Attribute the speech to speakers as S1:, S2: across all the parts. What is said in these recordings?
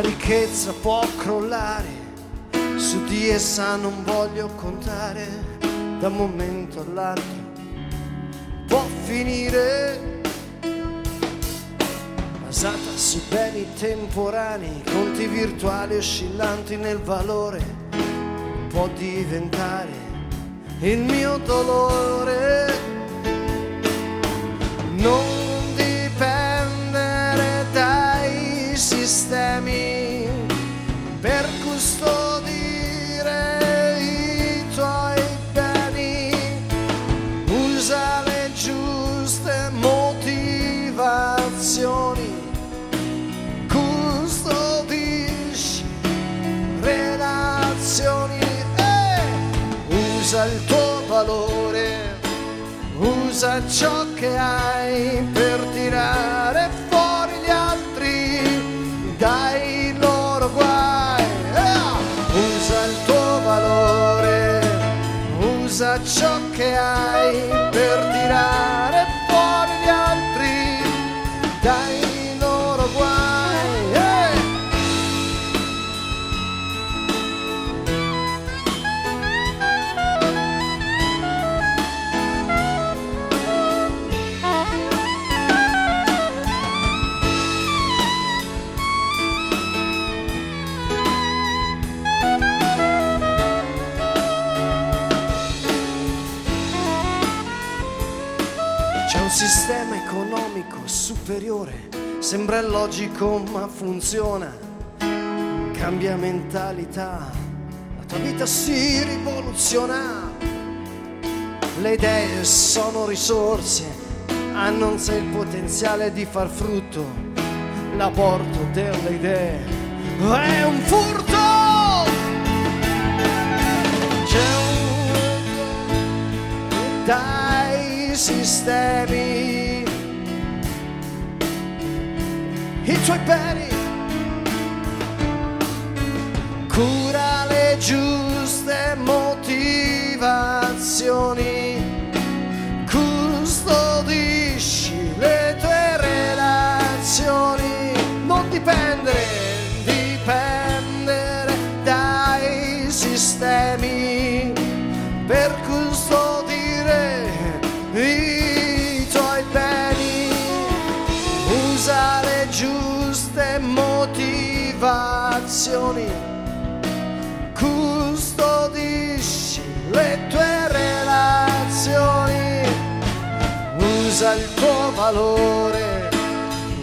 S1: Ricchezza può crollare, su di essa non voglio contare, da un momento all'altro può finire. Basata su beni temporanei, conti virtuali oscillanti nel valore, può diventare il mio dolore. Non valore usa ciò che hai per tirare fuori gli altri dai loro guai. Usa il tuo valore, usa ciò che hai superiore, sembra illogico ma funziona. Cambia mentalità, la tua vita si rivoluziona. Le idee sono risorse, sé il potenziale di far frutto. L'aborto delle idee è un furto. C'è un dai sistemi i tuoi beni cura le giuste motivazioni, custodisci le tue relazioni. Usa il tuo valore,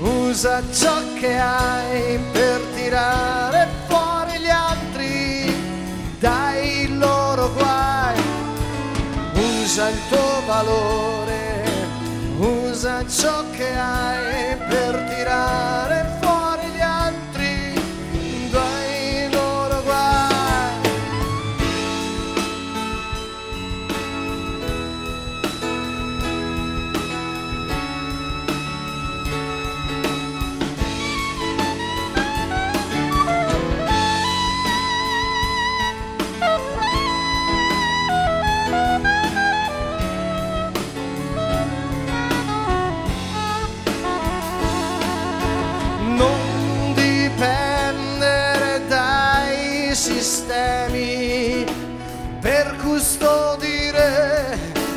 S1: usa ciò che hai per tirare fuori gli altri dai loro guai usa il tuo valore, usa ciò che hai per tirare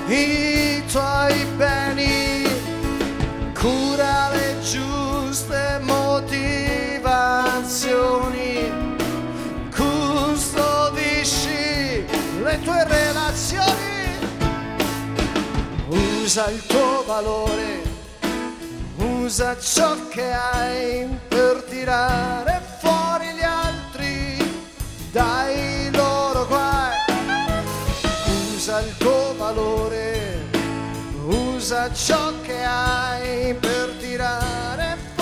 S1: i tuoi beni. Cura le giuste motivazioni, custodisci le tue relazioni, usa il tuo valore usa ciò che hai per tirare fuori gli altri dai loro guai. Usa il tuo valore, usa ciò che hai per tirare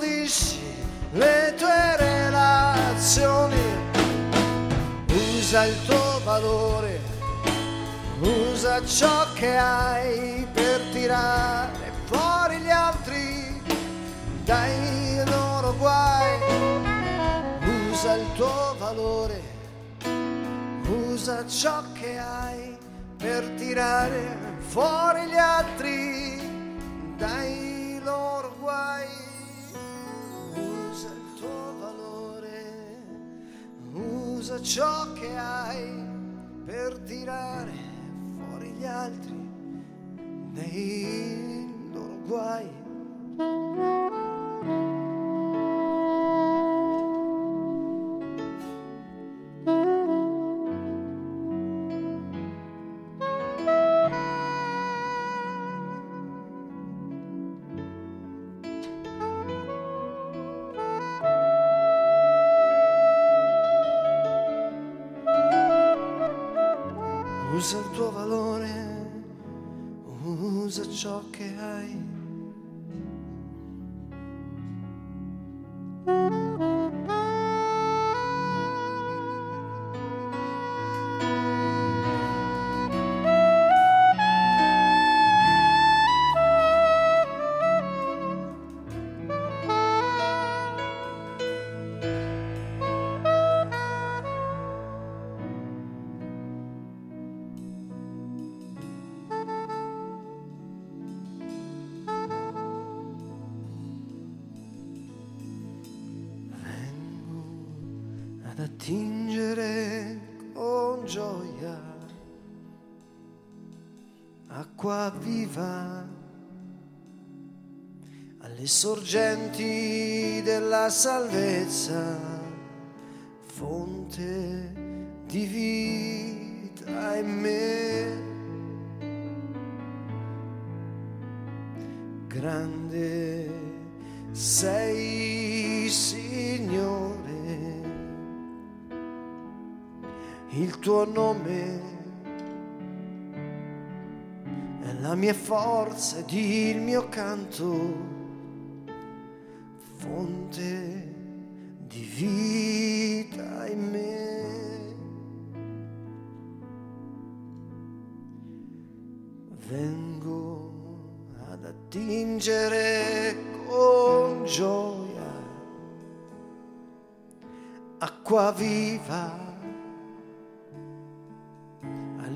S1: custodisci le tue relazioni, usa il tuo valore, usa ciò che hai per tirare fuori gli altri dai loro guai, usa il tuo valore, usa ciò che hai per tirare fuori gli altri dai loro guai. Usa ciò che hai per tirare fuori gli altri dai loro guai. Ciò che hai. Attingere con gioia acqua viva alle sorgenti della salvezza, fonte di vita in me. Grande tuo nome è la mia forza ed il mio canto, fonte di vita in me. Vengo ad attingere con gioia acqua viva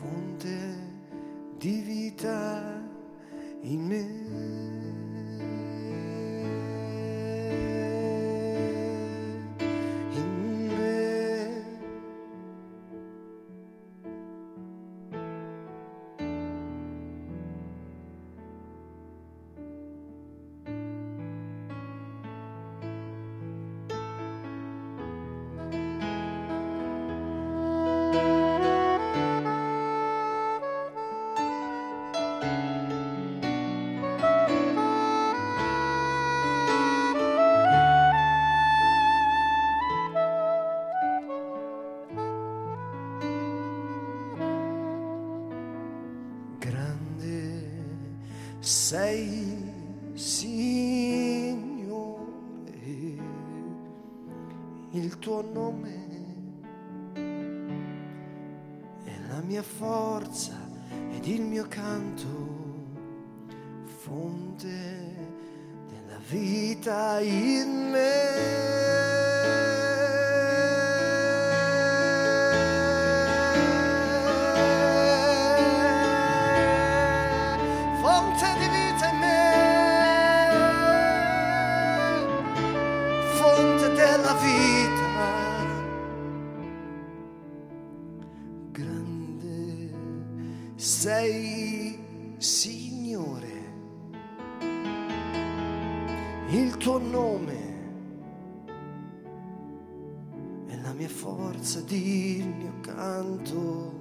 S1: fonte di vita in me. Sei, Signore, il tuo nome è la mia forza ed il mio canto, fonte della vita in me. Il tuo nome è la mia forza di il mio canto,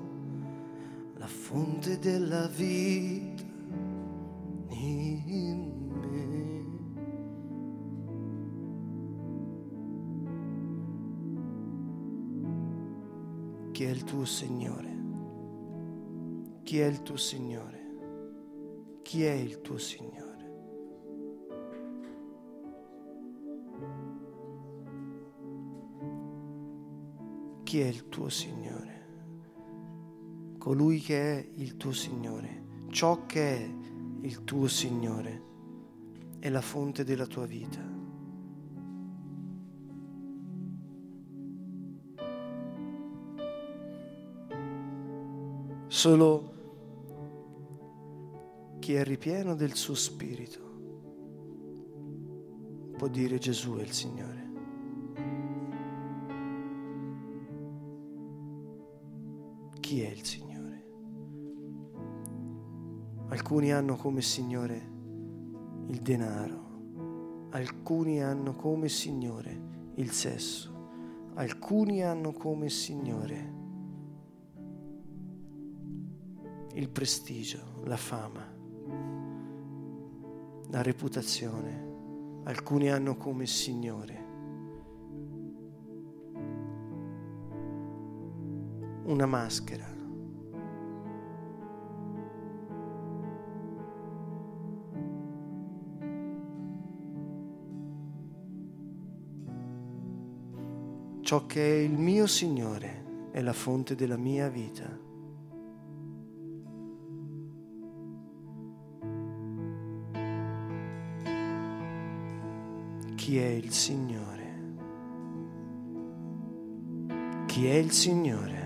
S1: la fonte della vita in me. Chi è il tuo Signore? Chi è il tuo Signore? Chi è il tuo Signore? Chi è il tuo Signore? Colui che è il tuo Signore, ciò che è il tuo Signore, è la fonte della tua vita. Solo chi è ripieno del suo spirito può dire Gesù è il Signore. Chi è il Signore? Alcuni hanno come Signore il denaro, alcuni hanno come Signore il sesso, alcuni hanno come Signore il prestigio, la fama la reputazione, alcuni hanno come Signore. Una maschera. Ciò che è il mio Signore è la fonte della mia vita. chi è il Signore. Chi è il Signore?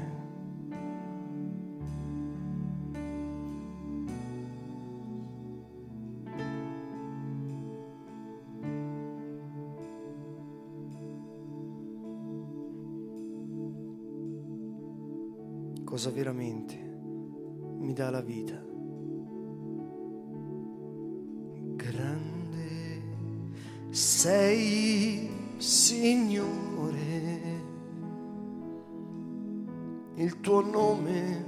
S1: Cosa veramente mi dà la vita? sei Signore, il tuo nome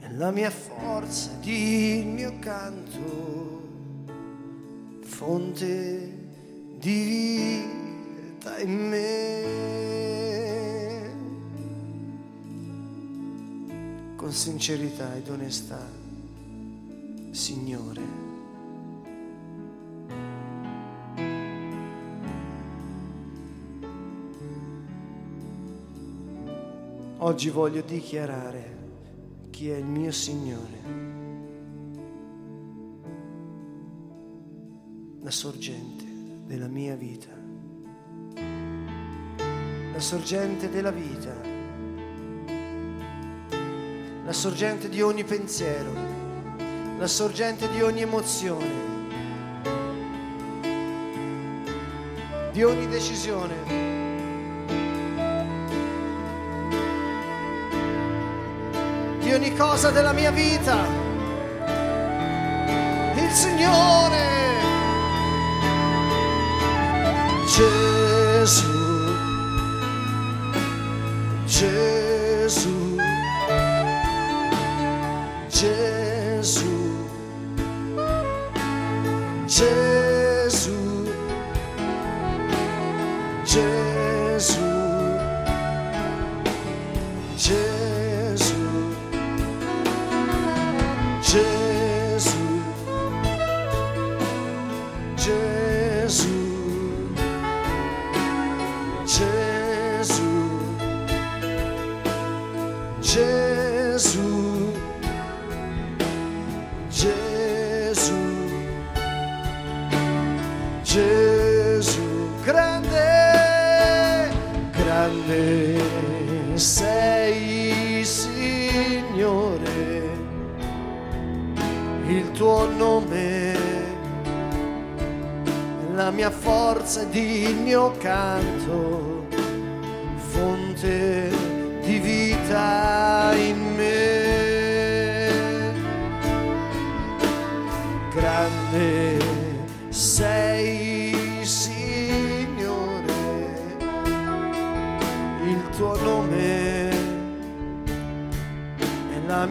S1: è la mia forza ed il mio canto, fonte di vita in me. Con sincerità ed onestà, Signore. Oggi voglio dichiarare chi è il mio Signore, la sorgente della mia vita, la sorgente della vita, la sorgente di ogni pensiero, la sorgente di ogni emozione, di ogni decisione. di ogni cosa della mia vita. Il Signore Gesù, Gesù,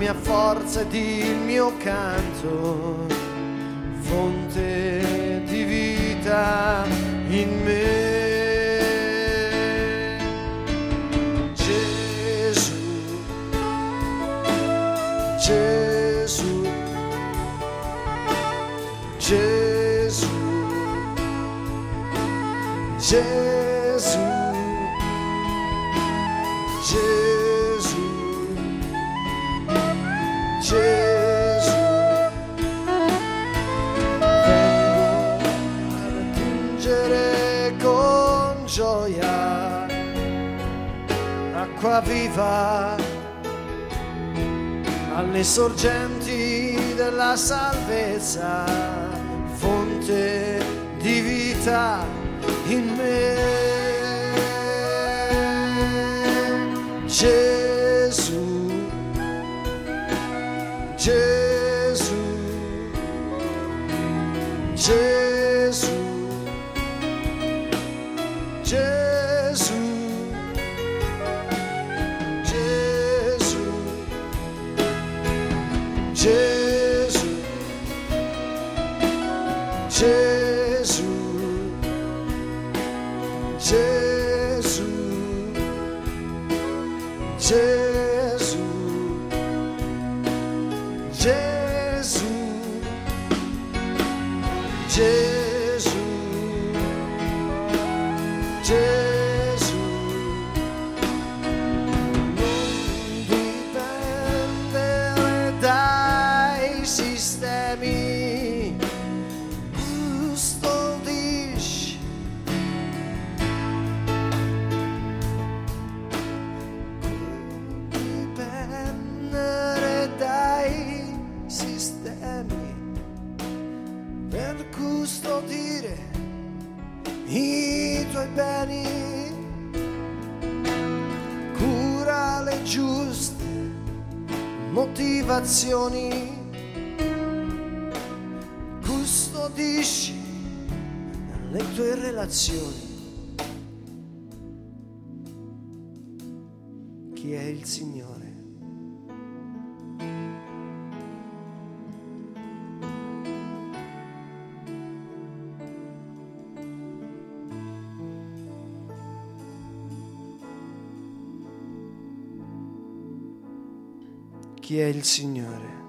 S1: mia forza ed il mio canto, fonte di vita in me. Con gioia acqua viva alle sorgenti della salvezza, fonte di vita in me. Gesù, Gesù, Gesù, giuste motivazioni, custodisci le tue relazioni. Chi è il Signore? Chi è il Signore?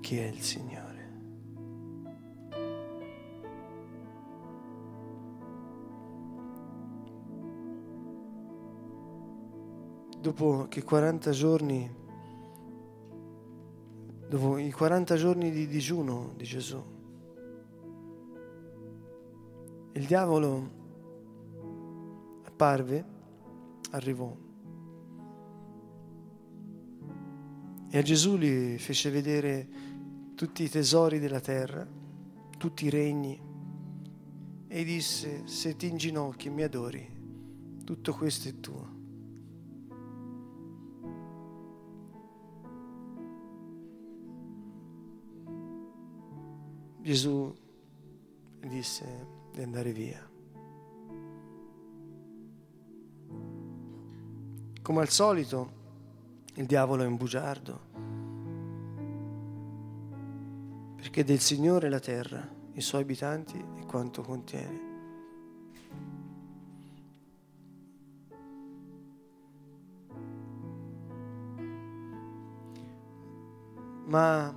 S1: Chi è il Signore? Dopo che 40 giorni, dopo i 40 giorni di digiuno di Gesù, il diavolo apparve, arrivò e a Gesù gli fece vedere tutti i tesori della terra, tutti i regni e disse se ti inginocchi e mi adori, tutto questo è tuo. Gesù disse di andare via. Come al solito, il diavolo è un bugiardo, perché del Signore la terra, i suoi abitanti e quanto contiene. Ma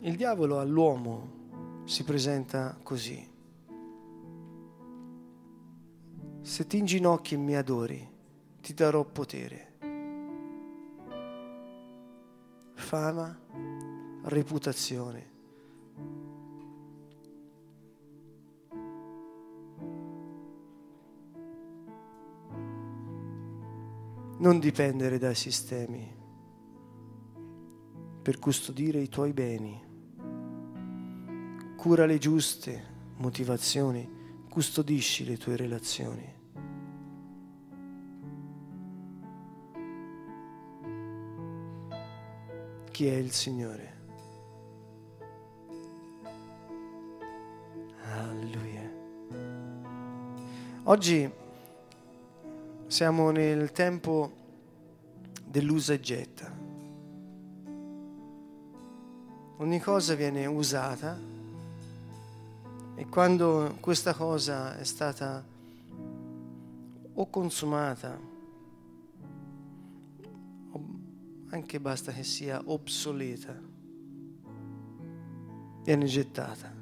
S1: il diavolo all'uomo si presenta così. Se ti inginocchi e mi adori, ti darò potere, fama, reputazione. Non dipendere dai sistemi per custodire i tuoi beni. Cura le giuste motivazioni, custodisci le tue relazioni. Chi è il Signore. Alleluia. Oggi siamo nel tempo dell'usa e getta. Ogni cosa viene usata e quando questa cosa è stata o consumata, anche basta che sia obsoleta, viene gettata.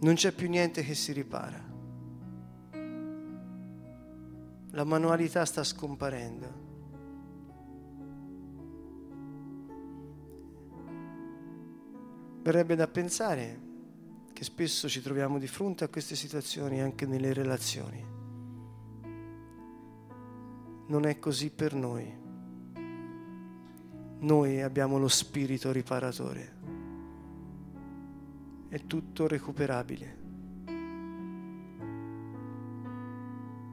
S1: Non c'è più niente che si ripara. La manualità sta scomparendo. Verrebbe da pensare che spesso ci troviamo di fronte a queste situazioni anche nelle relazioni. Non è così per noi. Noi abbiamo lo spirito riparatore. È tutto recuperabile.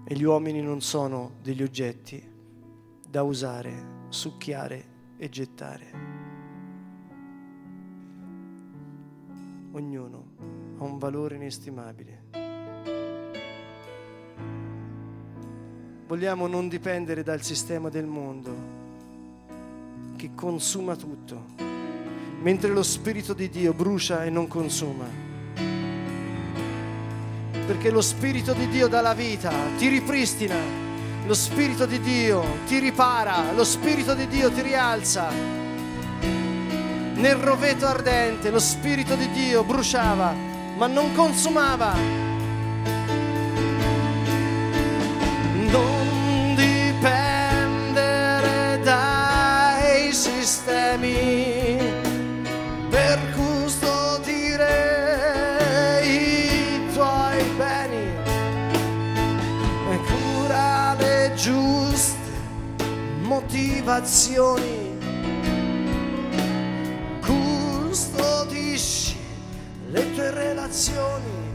S1: E gli uomini non sono degli oggetti da usare, succhiare e gettare. Ognuno ha un valore inestimabile. Vogliamo non dipendere dal sistema del mondo che consuma tutto, mentre lo Spirito di Dio brucia e non consuma. Perché lo Spirito di Dio dà la vita, ti ripristina, lo Spirito di Dio ti ripara, lo Spirito di Dio ti rialza nel roveto ardente lo Spirito di Dio bruciava, ma non consumava. Motivazioni le tue relazioni.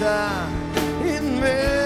S1: in me.